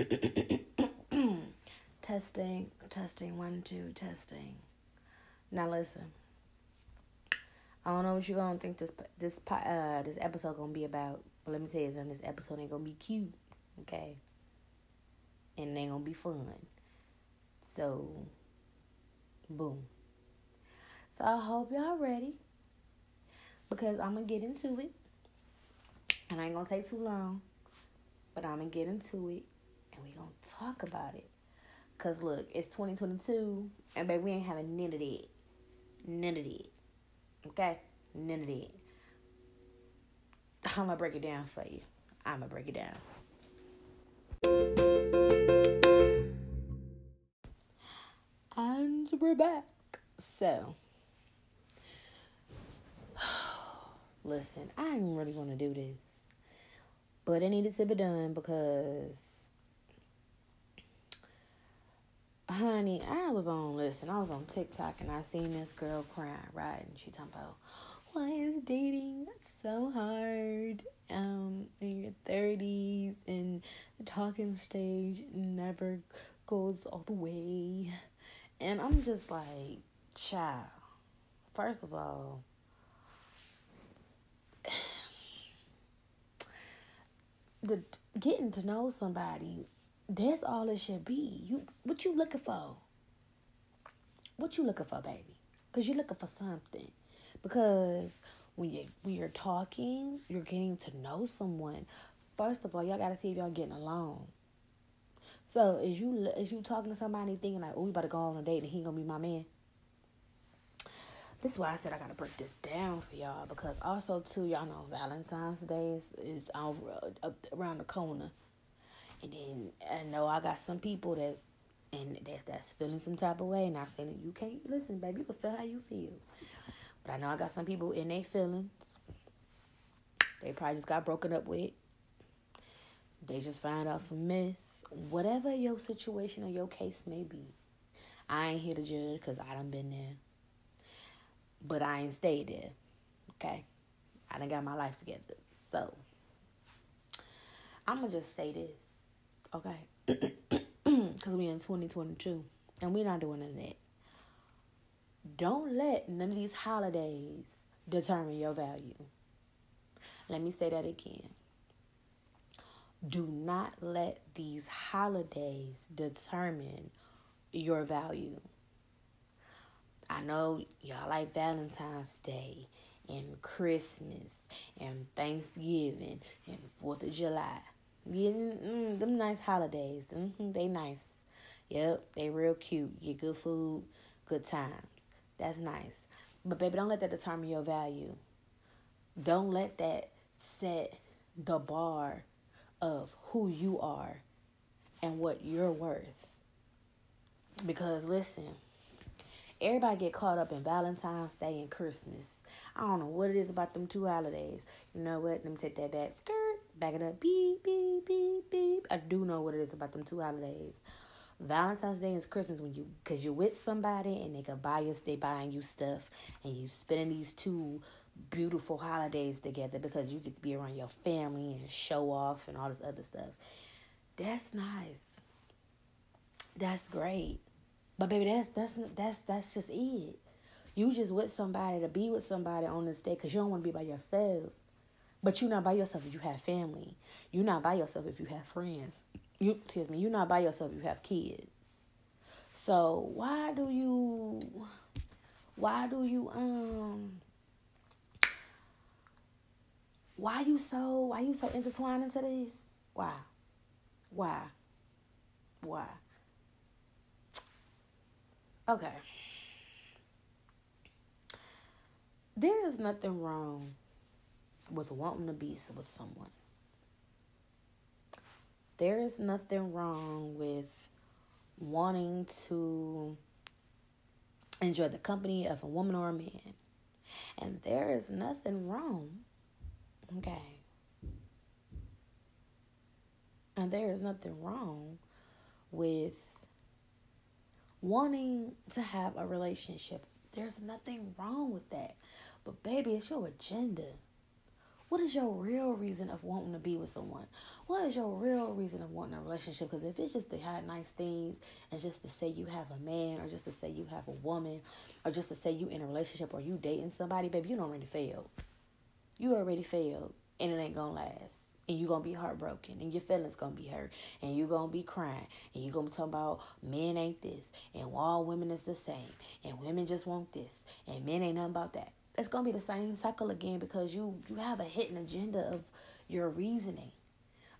testing, testing, one, two, testing. Now listen. I don't know what you're gonna think this this uh this episode gonna be about, but let me tell you something. This episode ain't gonna be cute, okay? And it ain't gonna be fun. So, boom. So I hope y'all ready because I'm gonna get into it, and I ain't gonna take too long, but I'm gonna get into it, we gonna talk about it. Cause look, it's 2022, and baby, we ain't having none of that. None of that. Okay? None of that. I'm gonna break it down for you. I'm gonna break it down. And we're back. So, listen, I didn't really want to do this, but it needed to be done because honey, I was on listen, I was on TikTok and I seen this girl crying, right? And she talking about why is dating so hard? Um, in your thirties and the talking stage never goes all the way. And I'm just like, child, first of all, the getting to know somebody that's all it should be. You what you looking for? What you looking for, baby? Cause you're looking for something. Because when you when you're talking, you're getting to know someone. First of all, y'all gotta see if y'all getting along. So is you is you talking to somebody thinking like, oh, we about to go on a date and he gonna be my man? This is why I said I gotta break this down for y'all because also too, y'all know Valentine's Day is, is around the corner. And then I know I got some people that's and that's that's feeling some type of way. And I saying you can't listen, baby. You can feel how you feel. But I know I got some people in their feelings. They probably just got broken up with. They just find out some mess. Whatever your situation or your case may be. I ain't here to judge because I done been there. But I ain't stayed there. Okay? I done got my life together. So, I'm going to just say this. Okay. Because we in 2022 and we're not doing none of that. Don't let none of these holidays determine your value. Let me say that again. Do not let these holidays determine your value. I know y'all like Valentine's Day and Christmas and Thanksgiving and 4th of July. Getting mm, them nice holidays. Mm-hmm, they nice. Yep, they real cute. Get good food, good times. That's nice. But baby, don't let that determine your value. Don't let that set the bar of who you are and what you're worth. Because listen, everybody get caught up in Valentine's Day and Christmas. I don't know what it is about them two holidays. You know what? Let me take that back. Skirt back it up, beep, beep, beep, beep. I do know what it is about them two holidays. Valentine's Day is Christmas when you, cause you're with somebody and they can buy you, they buying you stuff, and you spending these two beautiful holidays together because you get to be around your family and show off and all this other stuff. That's nice. That's great. But baby, that's that's that's that's just it. You just with somebody to be with somebody on this day because you don't want to be by yourself. But you're not by yourself if you have family. You're not by yourself if you have friends. You excuse me, you're not by yourself if you have kids. So why do you why do you um why you so why you so intertwined into this? Why? Why? Why? Okay. There is nothing wrong with wanting to be with someone. There is nothing wrong with wanting to enjoy the company of a woman or a man. And there is nothing wrong, okay? And there is nothing wrong with wanting to have a relationship. There's nothing wrong with that. But, baby, it's your agenda What is your real reason of wanting to be with someone? What is your real reason of wanting a relationship? Because if it's just to have nice things and just to say you have a man or just to say you have a woman or just to say you in a relationship or you dating somebody, baby, you don't already failed. You already failed and it ain't gonna last. And you're gonna be heartbroken and your feelings gonna be hurt and you're gonna be crying and you're gonna be talking about men ain't this and all women is the same and women just want this and men ain't nothing about that it's gonna be the same cycle again because you you have a hidden agenda of your reasoning.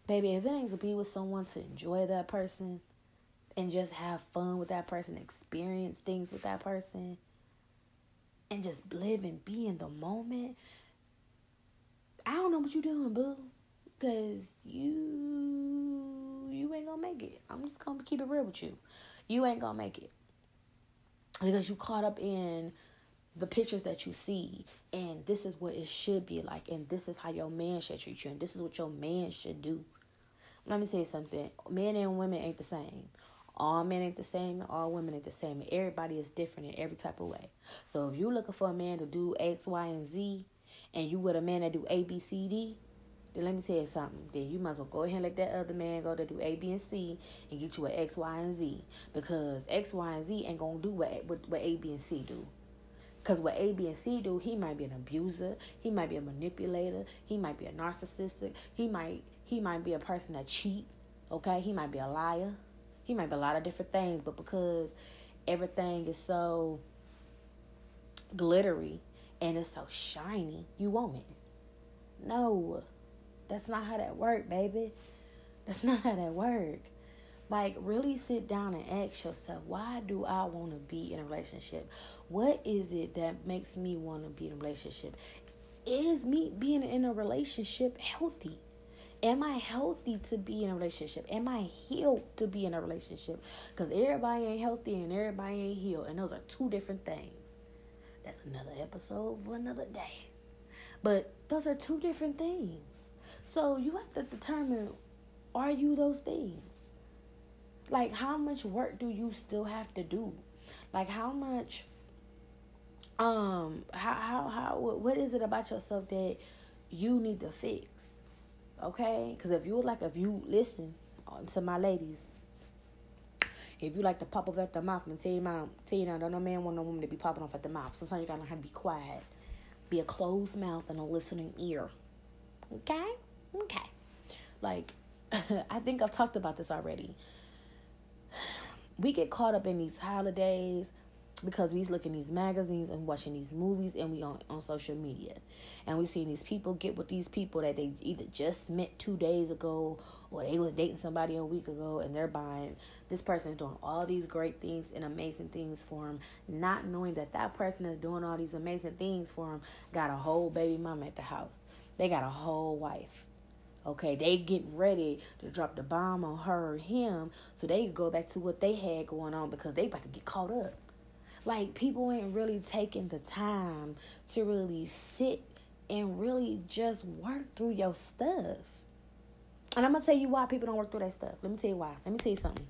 Baby, if it ain't to be with someone to enjoy that person and just have fun with that person, experience things with that person, and just live and be in the moment, I don't know what you're doing, boo. Cause you you ain't gonna make it. I'm just gonna keep it real with you. You ain't gonna make it. Because you caught up in the pictures that you see and this is what it should be like and this is how your man should treat you and this is what your man should do let me say something men and women ain't the same all men ain't the same all women ain't the same everybody is different in every type of way so if you're looking for a man to do x y and z and you with a man that do a b c d then let me tell you something. Then you must well go ahead and let that other man go to do A, B, and C and get you an X, Y, and Z. Because X, Y, and Z ain't gonna do what what, what A, B, and C do. Because what A, B, and C do, he might be an abuser, he might be a manipulator, he might be a narcissistic, he might he might be a person that cheat, okay? He might be a liar. He might be a lot of different things, but because everything is so glittery and it's so shiny, you want it. No. That's not how that work, baby. That's not how that work. Like, really sit down and ask yourself, why do I want to be in a relationship? What is it that makes me want to be in a relationship? Is me being in a relationship healthy? Am I healthy to be in a relationship? Am I healed to be in a relationship? Because everybody ain't healthy and everybody ain't healed. And those are two different things. That's another episode for another day. But those are two different things. So you have to determine are you those things? Like, how much work do you still have to do? Like, how much, um, how, how, how, what is it about yourself that you need to fix? Okay? Because if you like, if you listen to my ladies, if you like to pop off at the mouth, and tell you, man, tell you now, don't no man want no woman to be popping off at the mouth. Sometimes you gotta learn how to be quiet, be a closed mouth and a listening ear. Okay? Okay. Like, I think I've talked about this already we get caught up in these holidays because we looking these magazines and watching these movies and we on, on social media. And we seeing these people get with these people that they either just met two days ago or they was dating somebody a week ago and they're buying. This person is doing all these great things and amazing things for him not knowing that that person is doing all these amazing things for him got a whole baby mama at the house. They got a whole wife Okay, they getting ready to drop the bomb on her or him so they can go back to what they had going on because they about to get caught up. Like people ain't really taking the time to really sit and really just work through your stuff. And I'm gonna tell you why people don't work through that stuff. Let me tell you why. Let me tell you something.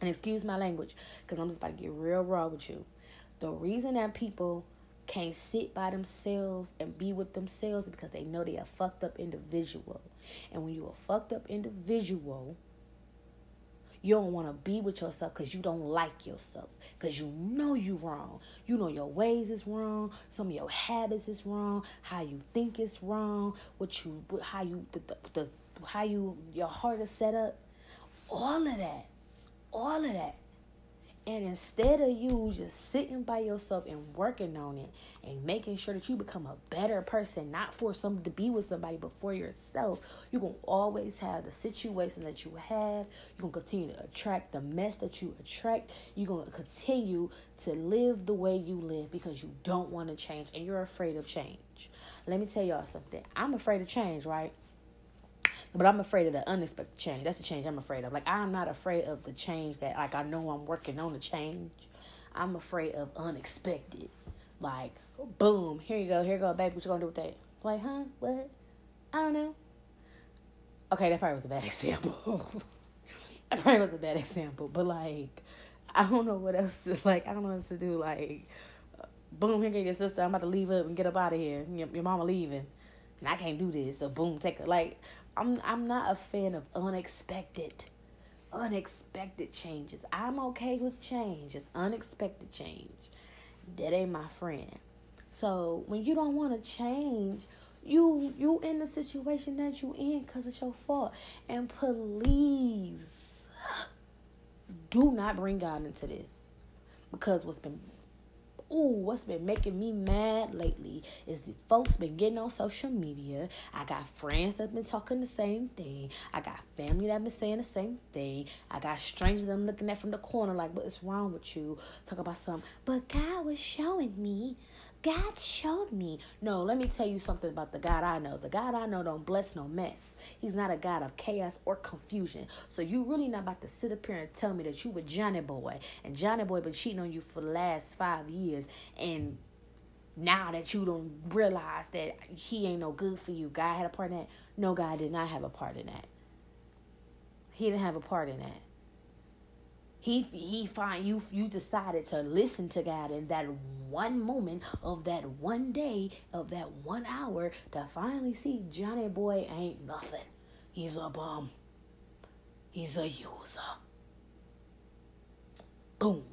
And excuse my language, because I'm just about to get real raw with you. The reason that people can't sit by themselves and be with themselves because they know they are fucked up individual. And when you're a fucked up individual, you don't want to be with yourself because you don't like yourself. Because you know you wrong. You know your ways is wrong. Some of your habits is wrong. How you think is wrong. What you, how you, the, the, the how you, your heart is set up. All of that. All of that and instead of you just sitting by yourself and working on it and making sure that you become a better person, not for some to be with somebody, but for yourself, you're gonna always have the situation that you have. You're gonna continue to attract the mess that you attract. You're gonna continue to live the way you live because you don't want to change and you're afraid of change. Let me tell y'all something. I'm afraid of change, right? But I'm afraid of the unexpected change. That's the change I'm afraid of. Like I'm not afraid of the change that like I know I'm working on the change. I'm afraid of unexpected. Like boom, here you go, here you go, baby. What you gonna do with that? Like, huh? What? I don't know. Okay, that probably was a bad example. that probably was a bad example, but like, I don't know what else to like. I don't know what else to do. Like, boom, here get your sister. I'm about to leave up and get up out of here. Your, your mama leaving. and I can't do this. So boom, take it. Like I'm I'm not a fan of unexpected unexpected changes. I'm okay with change. It's unexpected change. That ain't my friend. So when you don't want to change, you you in the situation that you in because it's your fault. And please do not bring God into this. Because what's been ooh, what's been making me mad lately is the folks been getting on social media. I got friends that been talking the same thing. I got family that been saying the same thing. I got strangers that I'm looking at from the corner like, what is wrong with you? Talk about something. But God was showing me God showed me. No, let me tell you something about the God I know. The God I know don't bless no mess. He's not a God of chaos or confusion. So you really not about to sit up here and tell me that you were Johnny Boy and Johnny Boy been cheating on you for the last five years and now that you don't realize that he ain't no good for you, God had a part in that. No, God did not have a part in that. He didn't have a part in that. He he find you you decided to listen to God in that one moment of that one day of that one hour to finally see Johnny Boy ain't nothing. He's a bum. He's a user. Boom.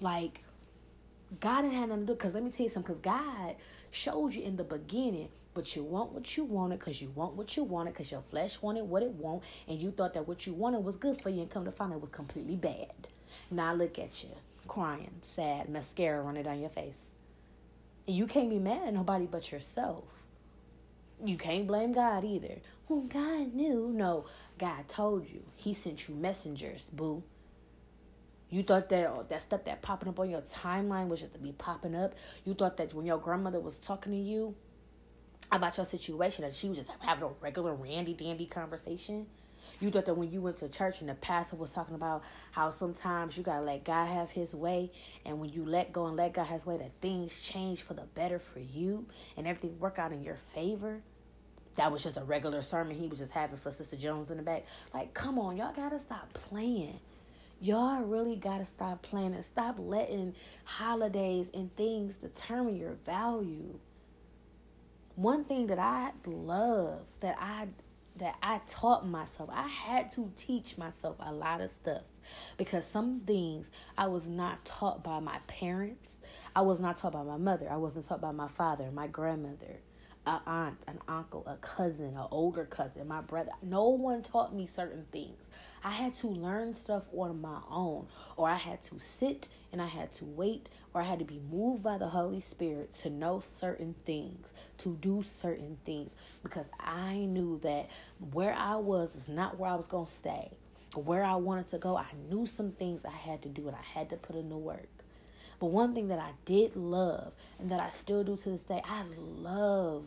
Like God didn't have nothing to do. Cause let me tell you something. Cause God showed you in the beginning but you want what you wanted because you want what you wanted because your flesh wanted what it want and you thought that what you wanted was good for you and come to find it was completely bad. Now look at you crying sad mascara running down your face. You can't be mad at nobody but yourself. You can't blame god either. Well god knew. No god told you. He sent you messengers boo. You thought that oh, that stuff that popping up on your timeline was just to be popping up. You thought that when your grandmother was talking to you, about your situation that she was just having a regular randy dandy conversation. You thought that when you went to church and the pastor was talking about how sometimes you gotta let God have his way and when you let go and let God have his way that things change for the better for you and everything work out in your favor. That was just a regular sermon he was just having for Sister Jones in the back. Like, come on, y'all gotta stop playing. Y'all really gotta stop playing and stop letting holidays and things determine your value one thing that I love that I that I taught myself. I had to teach myself a lot of stuff because some things I was not taught by my parents. I was not taught by my mother. I wasn't taught by my father, my grandmother, a aunt, an uncle, a cousin, an older cousin, my brother. No one taught me certain things. I had to learn stuff on my own, or I had to sit and I had to wait, or I had to be moved by the Holy Spirit to know certain things, to do certain things, because I knew that where I was is not where I was going to stay. Where I wanted to go, I knew some things I had to do and I had to put in the work. But one thing that I did love and that I still do to this day, I love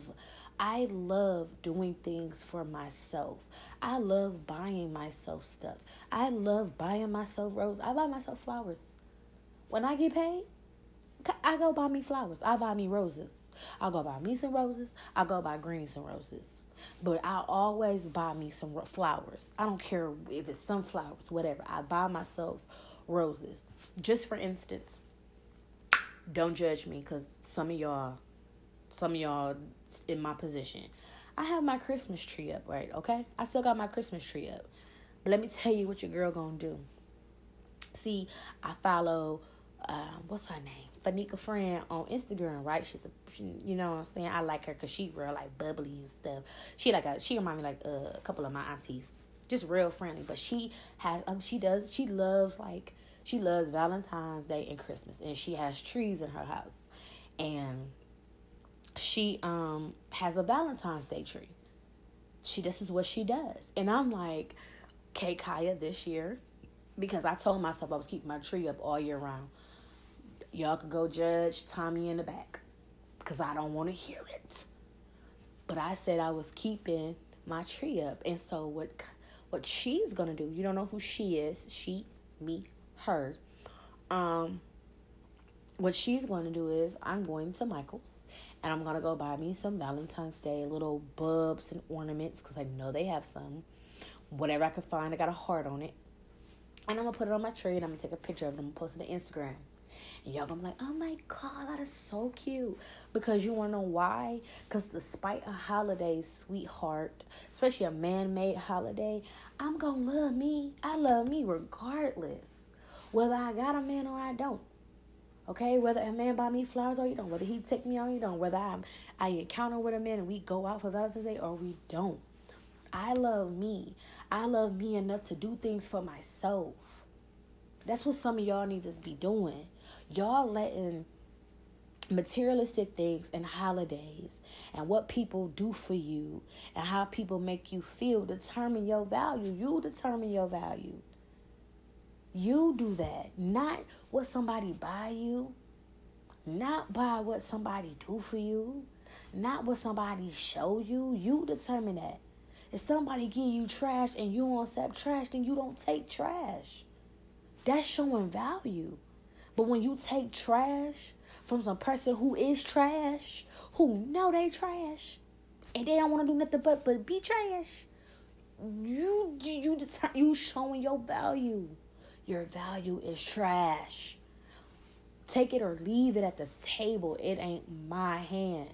I love doing things for myself. I love buying myself stuff. I love buying myself roses. I buy myself flowers. When I get paid, I go buy me flowers. I buy me roses. I go buy me some roses. I go buy Granny some roses. But I always buy me some flowers. I don't care if it's sunflowers, whatever. I buy myself roses. Just for instance, don't judge me because some of y'all, some of y'all in my position. I have my Christmas tree up, right? Okay, I still got my Christmas tree up. But let me tell you what your girl gonna do. See, I follow, uh, what's her name? Fanika friend on Instagram, right? She's a, she, you know what I'm saying. I like her because she real like bubbly and stuff. She like a, she remind me like uh, a couple of my aunties, just real friendly. But she has, um, she does, she loves like she loves Valentine's Day and Christmas, and she has trees in her house, and she um has a Valentine's Day tree. She this is what she does. And I'm like, okay, Kyia, this year, because I told myself I was keeping my tree up all year round. Y'all could go judge Tommy in the back. Cause I don't want to hear it. But I said I was keeping my tree up. And so what what she's gonna do, you don't know who she is, she, me, her. Um what she's going to do is I'm going to Michael's and I'm gonna go buy me some Valentine's Day little bulbs and ornaments because I know they have some. Whatever I can find, I got a heart on it. And I'm gonna put it on my tree and I'm gonna take a picture of them and post it on Instagram. And y'all gonna be like, oh my God, that is so cute. Because you wanna know why? Because despite a holiday, sweetheart, especially a man made holiday, I'm gonna love me. I love me regardless. Whether I got a man or I don't. Okay, whether a man buy me flowers or you don't, whether he take me on or you don't, whether I'm I encounter with a man and we go out for Valentine's Day or we don't. I love me. I love me enough to do things for myself. That's what some of y'all need to be doing. Y'all letting materialistic things and holidays and what people do for you and how people make you feel determine your value. You determine your value. You do that, not what somebody buy you, not by what somebody do for you, not what somebody show you. You determine that. If somebody give you trash and you don't accept trash, then you don't take trash. That's showing value. But when you take trash from some person who is trash, who know they trash, and they don't want to do nothing but but be trash, you you you, you showing your value. Your value is trash. Take it or leave it at the table. It ain't my hand.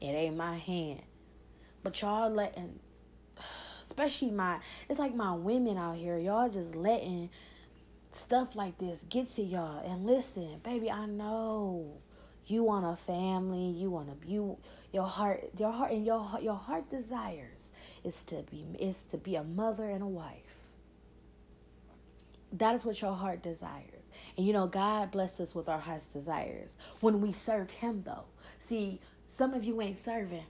It ain't my hand. But y'all letting especially my it's like my women out here y'all just letting stuff like this get to y'all. And listen baby i know you want a family you want to you your heart your heart and your your heart desires is to be is to be a mother and a wife. That is what your heart desires. And you know god blessed us with our heart's desires when we serve him though. See some of you ain't serving.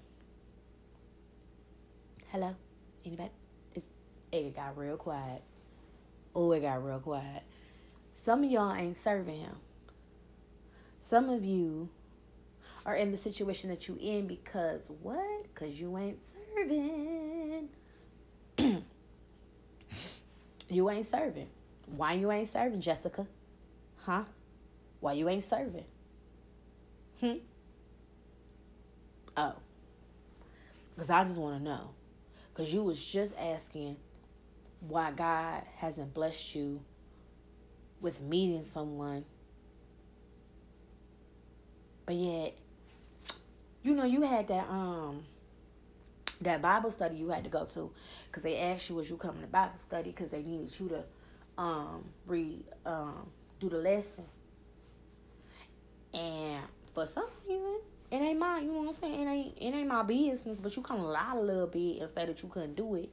Hello? Anybody? It's, it got real quiet. Oh, it got real quiet. Some of y'all ain't serving him. Some of you are in the situation that you in because what? Because you ain't serving. you ain't serving. Why you ain't serving, Jessica? Huh? Why you ain't serving? Hmm? Oh. Because I just want to know. Because you was just asking why God hasn't blessed you with meeting someone. But yet, you know, you had that um that Bible study you had to go to because they asked you was you coming to Bible study because they needed you to um read um do the lesson. And for some reason, it ain't my, you know what I'm saying? It ain't it ain't my business, but you kind of lied a little bit and say that you couldn't do it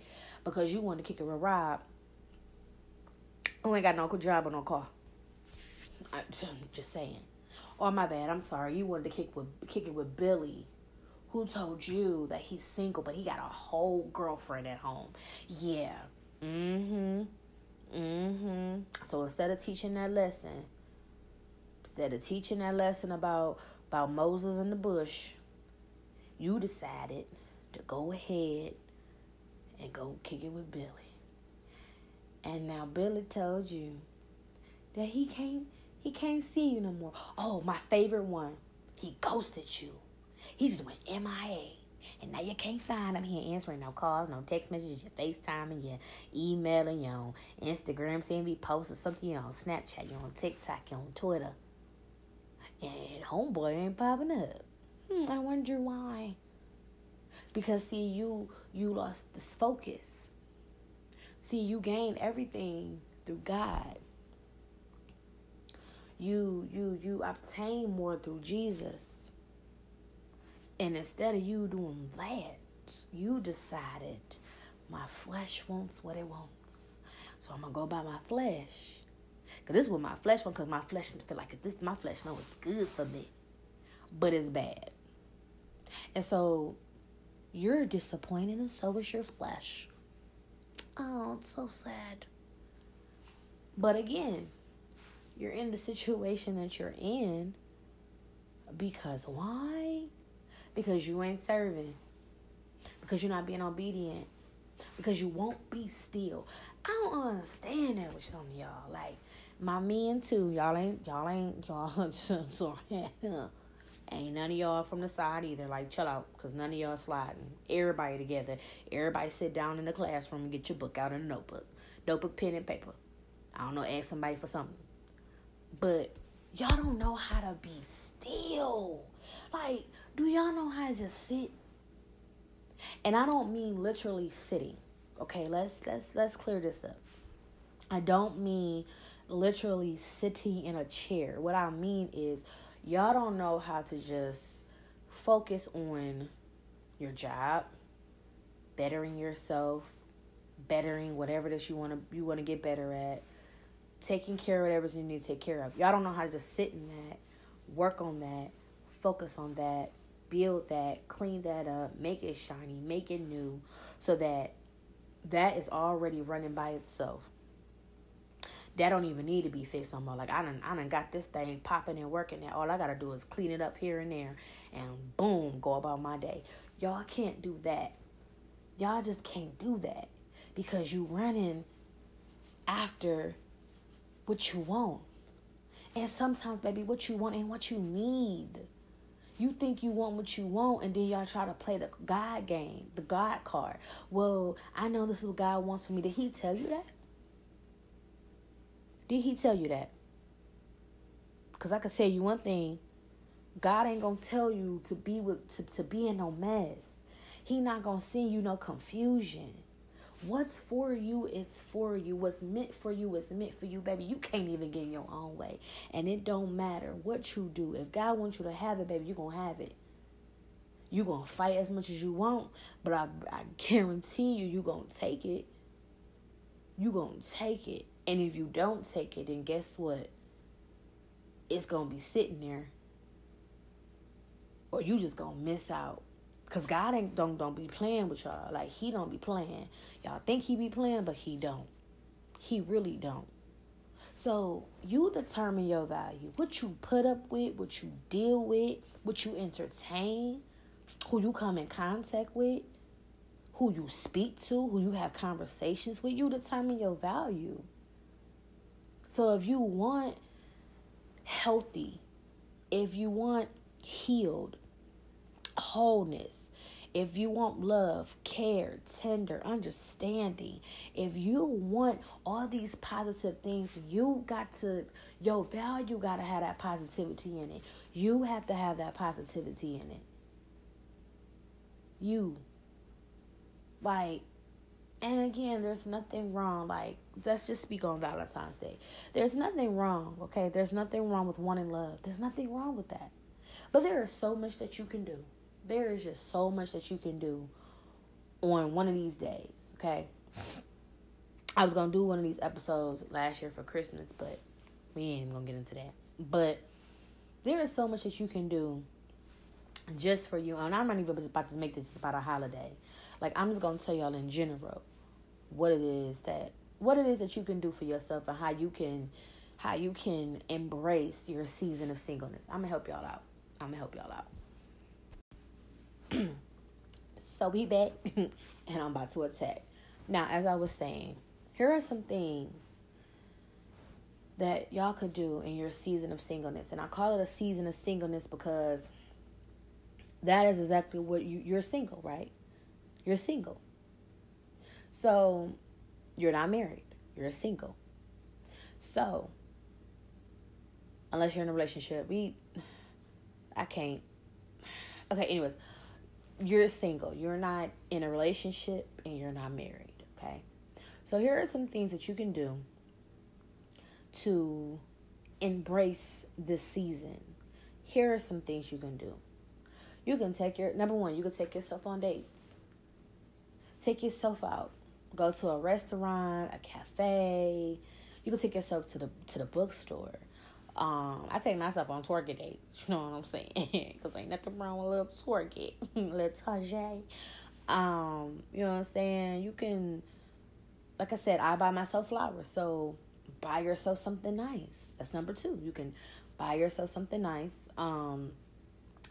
because you wanted to kick it with Rob, who ain't got no job or no car. I'm just saying. Or my bad, I'm sorry. You wanted to kick with kick it with Billy, who told you that he's single, but he got a whole girlfriend at home. Yeah. Mm-hmm. Mm-hmm. So instead of teaching that lesson, instead of teaching that lesson about about Moses in the bush, you decided to go ahead and go kick it with Billy. And now Billy told you that he can't he can't see you no more. Oh, my favorite one. He ghosted you. He just went MIA. And now you can't find him. He ain't answering no calls, no text messages, your FaceTime and your emailing, you on Instagram, seeing me post or something, you on Snapchat, you on TikTok, you on Twitter. And homeboy ain't popping up. Hmm, I wonder why. Because see, you you lost this focus. See, you gained everything through God. You you you obtain more through Jesus. And instead of you doing that, you decided my flesh wants what it wants. So I'm gonna go by my flesh Cause this is what my flesh wants. Cause my flesh feel like this. My flesh know it's good for me, but it's bad. And so you're disappointed, and so is your flesh. Oh, it's so sad. But again, you're in the situation that you're in because why? Because you ain't serving. Because you're not being obedient. Because you won't be still. I don't understand that with some of y'all. Like, my men too. Y'all ain't y'all ain't y'all sorry. ain't none of y'all from the side either. Like chill out, cause none of y'all sliding. Everybody together. Everybody sit down in the classroom and get your book out in a notebook, notebook, pen and paper. I don't know. Ask somebody for something. But y'all don't know how to be still. Like, do y'all know how to just sit? And I don't mean literally sitting. Okay, let's let's let's clear this up. I don't mean literally sitting in a chair. What I mean is y'all don't know how to just focus on your job, bettering yourself, bettering whatever that you want to you want to get better at, taking care of whatever you need to take care of. Y'all don't know how to just sit in that, work on that, focus on that, build that, clean that up, make it shiny, make it new, so that that is already running by itself. That don't even need to be fixed no more. Like I done, I done got this thing popping and working. There, all I gotta do is clean it up here and there, and boom, go about my day. Y'all can't do that. Y'all just can't do that because you running after what you want. And sometimes, baby, what you want ain't what you need. You think you want what you want, and then y'all try to play the God game, the God card. Well, I know this is what God wants for me. Did He tell you that? Did He tell you that? Because I can tell you one thing God ain't gonna tell you to be with to, to be in no mess. He not gonna send you no confusion. What's for you is for you. What's meant for you is meant for you, baby. You can't even get in your own way. And it don't matter what you do. If God wants you to have it, baby, you're going to have it. You're going to fight as much as you want, but I, I guarantee you, you're going to take it. You're going to take it. And if you don't take it, then guess what? It's going to be sitting there. Or you just going to miss out. Cause God ain't don't don't be playing with y'all. Like he don't be playing. Y'all think he be playing, but he don't. He really don't. So you determine your value. What you put up with, what you deal with, what you entertain, who you come in contact with, who you speak to, who you have conversations with, you determine your value. So if you want healthy, if you want healed, wholeness, if you want love, care, tender, understanding, if you want all these positive things, you got to, your value got to have that positivity in it. You have to have that positivity in it. You. Like, and again, there's nothing wrong. Like, let's just speak on Valentine's Day. There's nothing wrong, okay? There's nothing wrong with wanting love. There's nothing wrong with that. But there is so much that you can do there is just so much that you can do on one of these days, okay? I was gonna do one of these episodes last year for Christmas, but we ain't gonna get into that. But there is so much that you can do just for you. And I'm not even about to make this about a holiday. Like I'm just gonna tell y'all in general what it is that what it is that you can do for yourself and how you can how you can embrace your season of singleness. I'm gonna help y'all out. I'm gonna help y'all out. so we back and I'm about to attack. Now, as I was saying, here are some things that y'all could do in your season of singleness. And I call it a season of singleness because that is exactly what you you're single, right? You're single. So, you're not married. You're a single. So, unless you're in a relationship, we I can't. Okay, anyways, you're single, you're not in a relationship, and you're not married, okay? So here are some things that you can do to embrace this season. Here are some things you can do. You can take your number one, you can take yourself on dates. Take yourself out. Go to a restaurant, a cafe. You can take yourself to the to the bookstore. Um, I take myself on twerking dates. You know what I'm saying? Because ain't nothing wrong with a little twerking, little tajay. Um, you know what I'm saying? You can, like I said, I buy myself flowers. So buy yourself something nice. That's number two. You can buy yourself something nice. Um,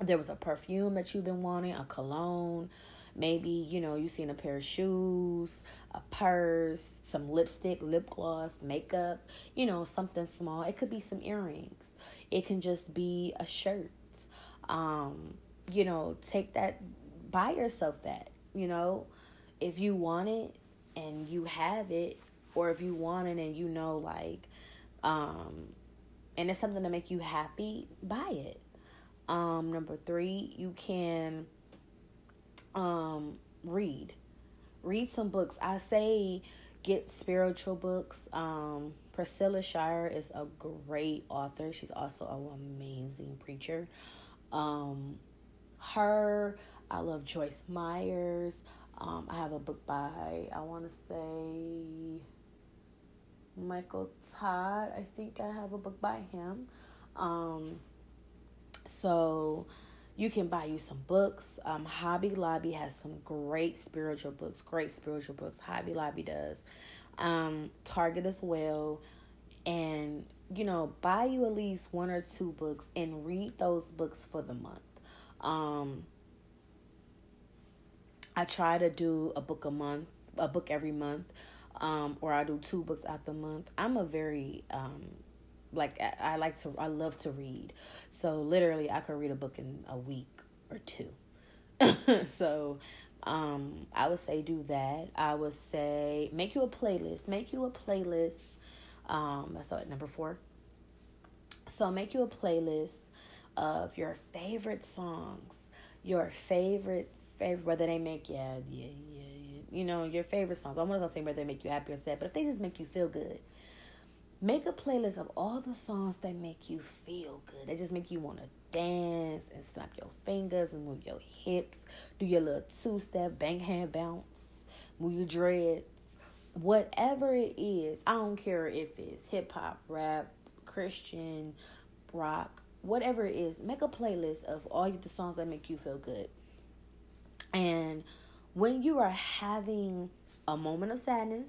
there was a perfume that you've been wanting, a cologne, Maybe, you know, you seen a pair of shoes, a purse, some lipstick, lip gloss, makeup, you know, something small. It could be some earrings. It can just be a shirt. Um, you know, take that buy yourself that, you know. If you want it and you have it, or if you want it and you know like um and it's something to make you happy, buy it. Um, number three, you can um, read. Read some books. I say get spiritual books. Um, Priscilla Shirer is a great author. She's also an amazing preacher. Um, her, I love Joyce Myers. Um, I have a book by, I want to say, Michael Todd. I think I have a book by him. Um, so you can buy you some books. Um, Hobby Lobby has some great spiritual books, great spiritual books. Hobby Lobby does. Um, Target as well. And, you know, buy you at least one or two books and read those books for the month. Um, I try to do a book a month, a book every month, um, or I do two books out the month. I'm a very um, like I, like to I love to read, so literally I could read a book in a week or two. so um, I would say do that. I would say make you a playlist. Make you a playlist. Um, that's at number four. So make you a playlist of your favorite songs, your favorite favorite, whether they make yeah, yeah, yeah, yeah, you know, your favorite songs. I'm not gonna say whether they make you happy or sad, but if they just make you feel good, make a playlist of all the songs that make you feel good. that just make you want to dance and snap your fingers and move your hips, do your little two step, bang hand bounce, move your dreads, whatever it is. I don't care if it's hip hop, rap, Christian, rock, whatever it is. Make a playlist of all the songs that make you feel good and when you are having a moment of sadness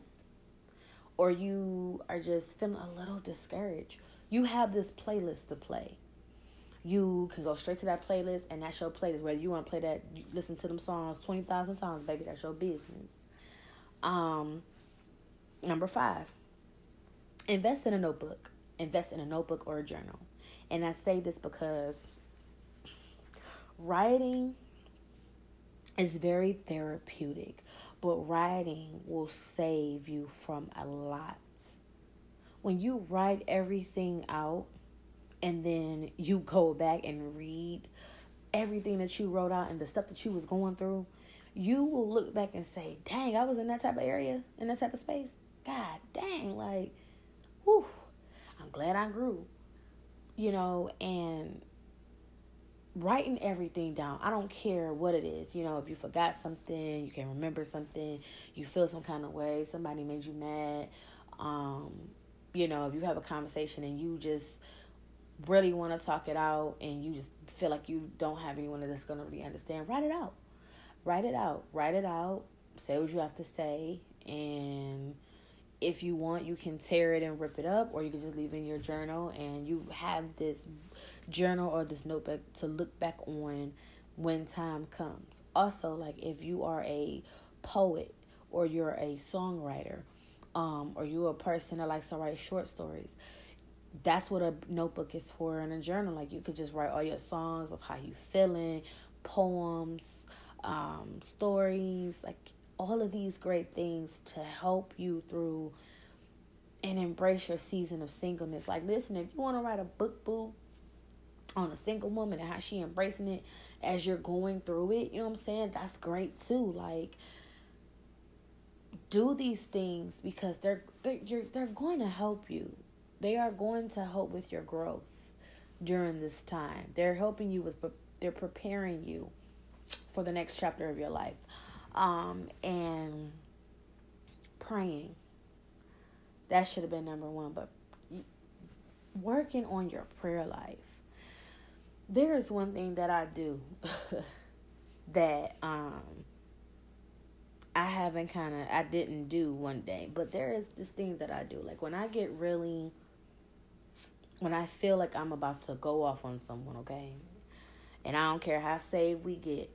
or you are just feeling a little discouraged, you have this playlist to play. You can go straight to that playlist, and that's your playlist. Whether you want to play that, listen to them songs 20,000 times, baby, that's your business. Um, number five, invest in a notebook. Invest in a notebook or a journal. And I say this because writing is very therapeutic, but writing will save you from a lot. When you write everything out and then you go back and read everything that you wrote out and the stuff that you was going through, you will look back and say, dang, I was in that type of area, in that type of space. God dang, like, whew, I'm glad I grew. You know, and writing everything down. I don't care what it is. You know, if you forgot something, you can't remember something, you feel some kind of way, somebody made you mad. Um, you know, if you have a conversation and you just really want to talk it out and you just feel like you don't have anyone that's going to really understand, write it out. Write it out. Write it out. Say what you have to say and if you want, you can tear it and rip it up, or you can just leave it in your journal and you have this journal or this notebook to look back on when time comes. Also, like if you are a poet or you're a songwriter, um, or you're a person that likes to write short stories, that's what a notebook is for in a journal. Like you could just write all your songs of how you feeling, poems, um, stories, like all of these great things to help you through and embrace your season of singleness. Like, listen, if you want to write a book, boo, on a single woman and how she embracing it as you're going through it, you know what I'm saying? That's great too. Like, do these things because they're they're they're going to help you. They are going to help with your growth during this time. They're helping you with they're preparing you for the next chapter of your life um, and praying. That should have been number one, but working on your prayer life. There is one thing that I do that um I haven't kind of I didn't do one day, but there is this thing that I do. Like when I get really when I feel like I'm about to go off on someone, okay? And I don't care how saved we get.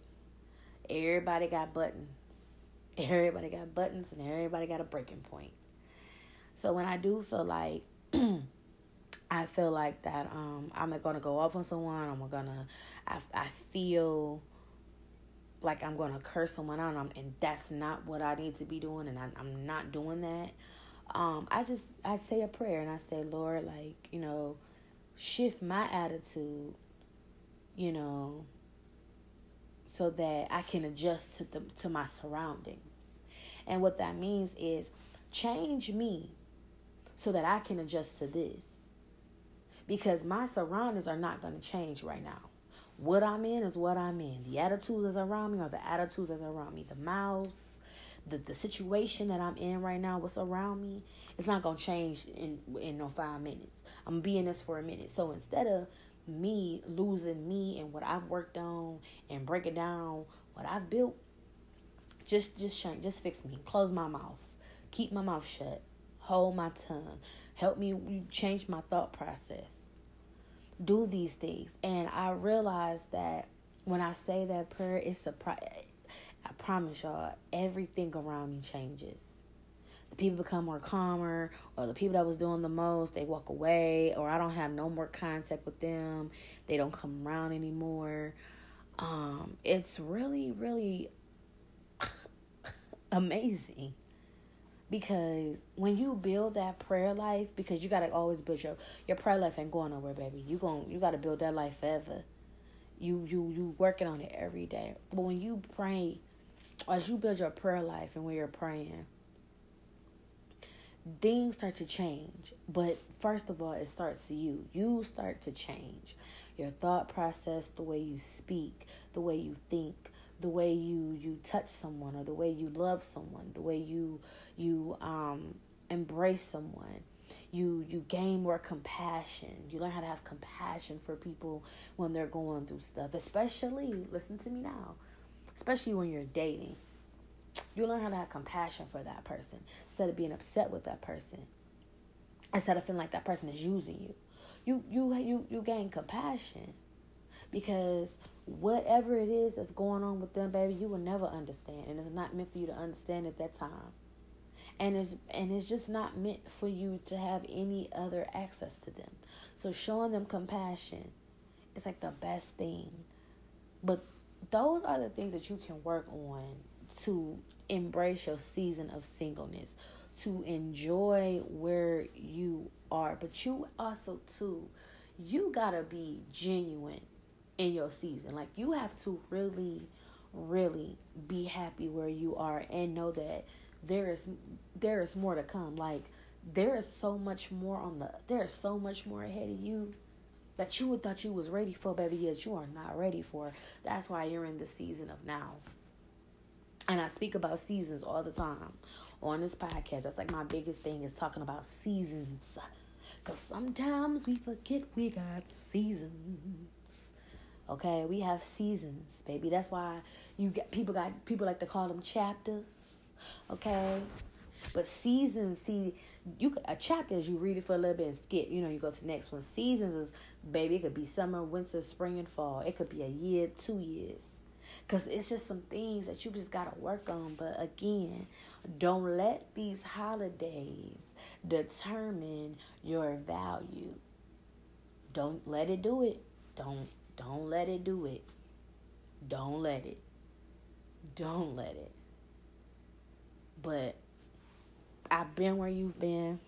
Everybody got buttons. Everybody got buttons and everybody got a breaking point. So when I do feel like I feel like that um I'm gonna go off on someone, I'm gonna I I feel like I'm gonna curse someone out and, and that's not what I need to be doing and I, I'm not doing that. Um I just I say a prayer and I say, Lord, like, you know, shift my attitude, you know, so that I can adjust to the to my surroundings. And what that means is change me so that I can adjust to this. Because my surroundings are not going to change right now. What I'm in is what I'm in. The attitudes that's around me are the attitudes that's around me. The mouths, the, the situation that I'm in right now, what's around me, it's not gonna change in in no five minutes. I'm being this for a minute. So instead of me losing me and what I've worked on and breaking down what I've built, just just change, just fix me. Close my mouth. Keep my mouth shut. Hold my tongue. Help me change my thought process. Do these things. And I realize that when I say that prayer, it's a pro- I promise y'all, everything around me changes. The people become more calmer, or the people that was doing the most, they walk away, or I don't have no more contact with them. They don't come around anymore. Um, it's really, really amazing because when you build that prayer life because you got to always build your your prayer life ain't going nowhere baby you going you got to build that life forever you you you working on it every day but when you pray as you build your prayer life and when you're praying things start to change but first of all it starts to you. You start to change. Your thought process the way you speak the way you think the way you you touch someone or the way you love someone the way you you um embrace someone. You you gain more compassion. You learn how to have compassion for people when they're going through stuff especially listen to me now especially when you're dating you learn how to have compassion for that person instead of being upset with that person instead of feeling like that person is using you you you you you gain compassion because whatever it is that's going on with them, baby, you will never understand. And it's not meant for you to understand at that time. And it's and it's just not meant for you to have any other access to them. So showing them compassion is like the best thing. But those are the things that you can work on to embrace your season of singleness, to enjoy where you are. But you also too, you gotta be genuine in your season. Like you have to really, really be happy where you are and know that there is there is more to come. Like there is so much more on the there is so much more ahead of you that you would thought you was ready for, baby, yet you are not ready for. That's why you're in the season of now. And I speak about seasons all the time on this podcast. That's like my biggest thing is talking about seasons. Cause sometimes we forget we got seasons. Okay, we have seasons, baby. That's why you get people got people like to call them chapters. Okay, but seasons, see, you a chapter is you read it for a little bit and skip. You know, you go to the next one. Seasons is baby. It could be summer, winter, spring, and fall. It could be a year, two years. Cause it's just some things that you just gotta work on. But again, don't let these holidays determine your value. Don't let it do it. Don't don't let it do it. Don't let it. Don't let it. But I've been where you've been.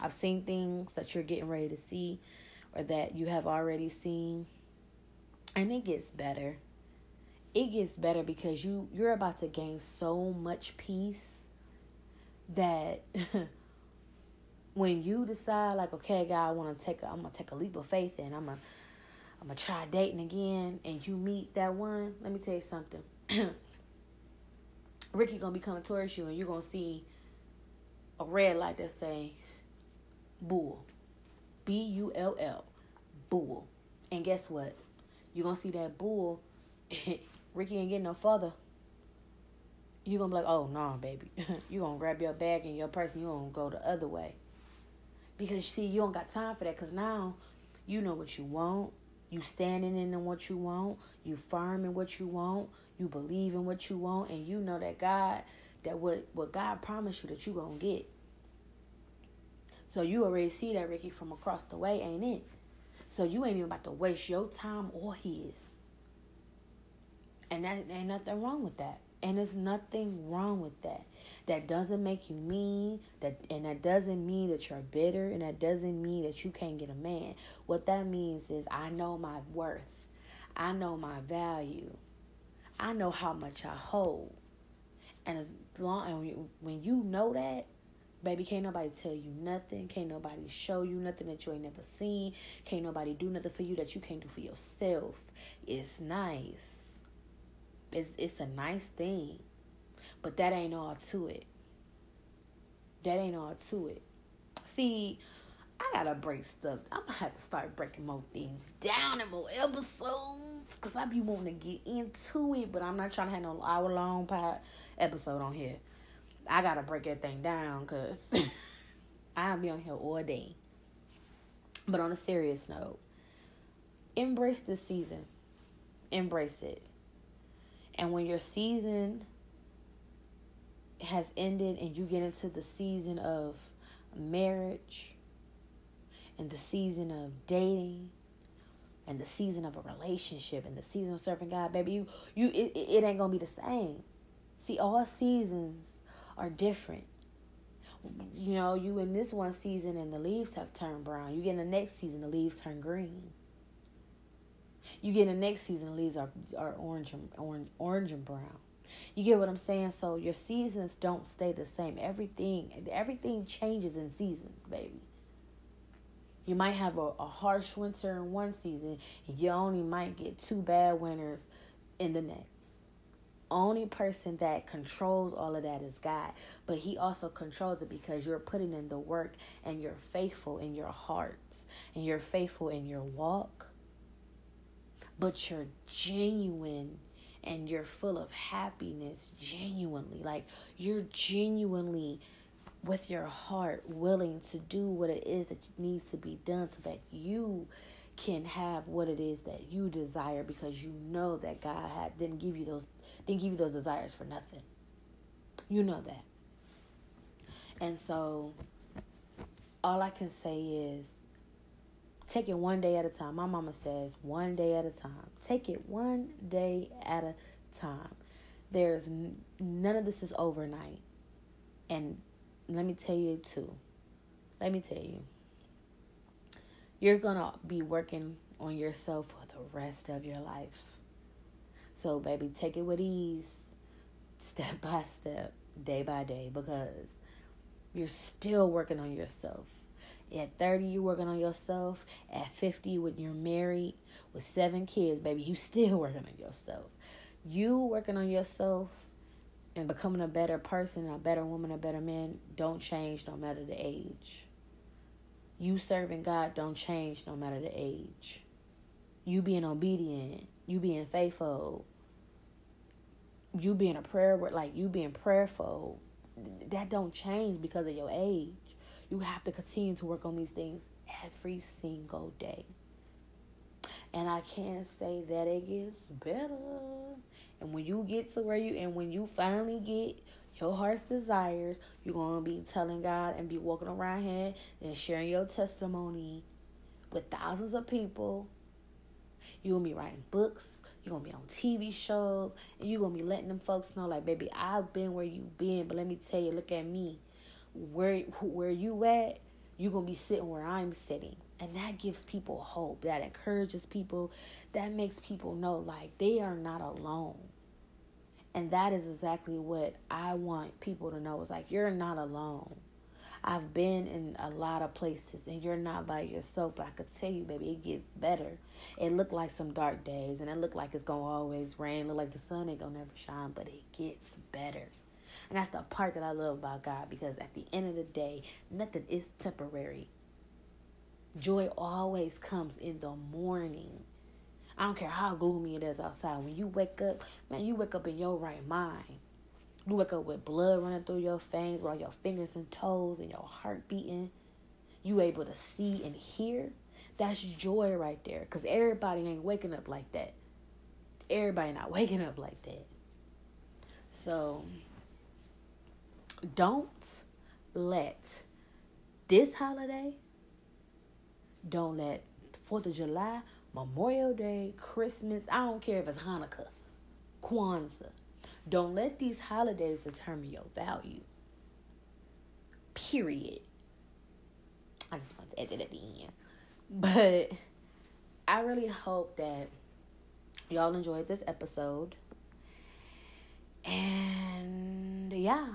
I've seen things that you're getting ready to see or that you have already seen. And it gets better. It gets better because you you're about to gain so much peace that when you decide like okay God I want to take a, I'm to take a leap of faith and I'm to I'm gonna try dating again, and you meet that one. Let me tell you something. Ricky gonna be coming towards you, and you're gonna see a red light that say "bull," B U L L, bull. And guess what? You're gonna see that bull. Ricky ain't getting no further. You're gonna be like, oh no, nah, baby. you gonna grab your bag and your purse and you gonna go the other way. Because see, you don't got time for that. Cause now you know what you want. You standing in what you want, you firm in what you want, you believe in what you want, and you know that God, that what, what God promised you that you gonna get. So you already see that Ricky from across the way, ain't it? So you ain't even about to waste your time or his. And that ain't nothing wrong with that. And there's nothing wrong with that. that doesn't make you mean that and that doesn't mean that you're bitter and that doesn't mean that you can't get a man. What that means is i know my worth. I know my value. I know how much i hold. And as long and when you know that baby can't nobody tell you nothing. Can't nobody show you nothing that you ain't never seen. Can't nobody do nothing for you that you can't do for yourself. It's nice it's it's a nice thing but that ain't all to it. That ain't all to it. See, I gotta break stuff. I'm gonna have to start breaking more things down in more episodes because I be wanting to get into it, but I'm not trying to have no hour long part episode on here. I gotta break everything down because I'll be on here all day. But on a serious note, embrace this season. Embrace it. And when your season has ended and you get into the season of marriage and the season of dating and the season of a relationship and the season of serving God, baby, you you it, it ain't gonna be the same. See, all seasons are different. You know, you in this one season and the leaves have turned brown. You get in the next season, the leaves turn green. You get in the next season, leaves are are orange and orange orange and brown. You get what I'm saying? So your seasons don't stay the same. Everything everything changes in seasons, baby. You might have a, a harsh winter in one season, and you only might get two bad winters in the next. Only person that controls all of that is God, but He also controls it because you're putting in the work and you're faithful in your hearts and you're faithful in your walk, but you're genuine and you're full of happiness genuinely. Like you're genuinely with your heart willing to do what it is that needs to be done so that you can have what it is that you desire because you know that God had didn't give you those didn't give you those desires for nothing. You know that. And so all I can say is Take it one day at a time. My mama says one day at a time. Take it one day at a time. There's n- none of this is overnight. And let me tell you too. Let me tell you. You're going to be working on yourself for the rest of your life. So, baby, take it with ease, step by step, day by day, because you're still working on yourself. At 30, you're working on yourself. At 50, when you're married with seven kids, baby, you still working on yourself. You working on yourself and becoming a better person, a better woman, a better man don't change no matter the age. You serving God don't change no matter the age. You being obedient, you being faithful, you being a prayer like you being prayerful, that don't change because of your age. You have to continue to work on these things every single day. And I can't say that it gets better. And when you get to where you, and when you finally get your heart's desires, you're to be telling God and be walking around here and sharing your testimony with thousands of people. You're to be writing books. You're to be on TV shows. And you're to be letting them folks know, like, baby, I've been where you've been. But let me tell you, look at me where where you at, you're gonna be sitting where I'm sitting. And that gives people hope. That encourages people. That makes people know like they are not alone. And that is exactly what I want people to know. Is like you're not alone. I've been in a lot of places and you're not by yourself, but I could tell you, baby, it gets better. It looked like some dark days and it looked like it's gonna always rain, look like the sun ain't gonna never shine, but it gets better. And that's the part that I love about God because at the end of the day, nothing is temporary. Joy always comes in the morning. I don't care how gloomy it is outside. When you wake up, man, you wake up in your right mind. You wake up with blood running through your veins, with all your fingers and toes and your heart beating. You able to see and hear. That's joy right there. Cause everybody ain't waking up like that. Everybody not waking up like that. So don't let this holiday, don't let 4th of July, Memorial Day, Christmas, I don't care if it's Hanukkah, Kwanzaa. Don't let these holidays determine your value. Period. I just want to add that at the end. But I really hope that y'all enjoyed this episode. And yeah,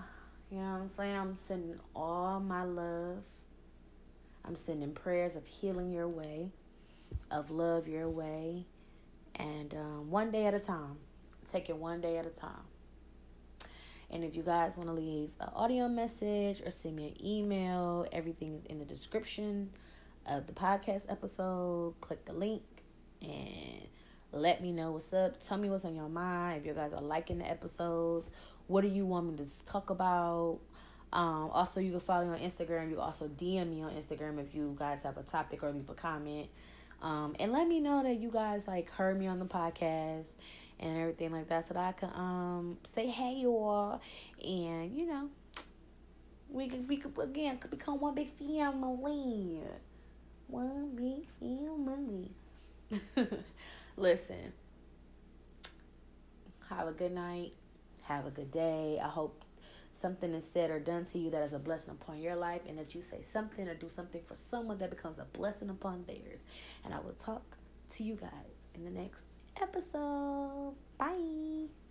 you know what I'm saying? I'm sending all my love. I'm sending prayers of healing your way, of love your way, and um, one day at a time. Take it one day at a time. And if you guys want to leave an audio message or send me an email, everything is in the description of the podcast episode. Click the link and let me know what's up. Tell me what's on your mind. If you guys are liking the episodes, what do you want me to talk about? Um, also, you can follow me on Instagram. You also DM me on Instagram if you guys have a topic or leave a comment. Um, and let me know that you guys like heard me on the podcast and everything like that, so that I can um say hey you all, and you know we could we could again could become one big family, one big family. Listen, have a good night. Have a good day. I hope something is said or done to you that is a blessing upon your life, and that you say something or do something for someone that becomes a blessing upon theirs. And I will talk to you guys in the next episode. Bye.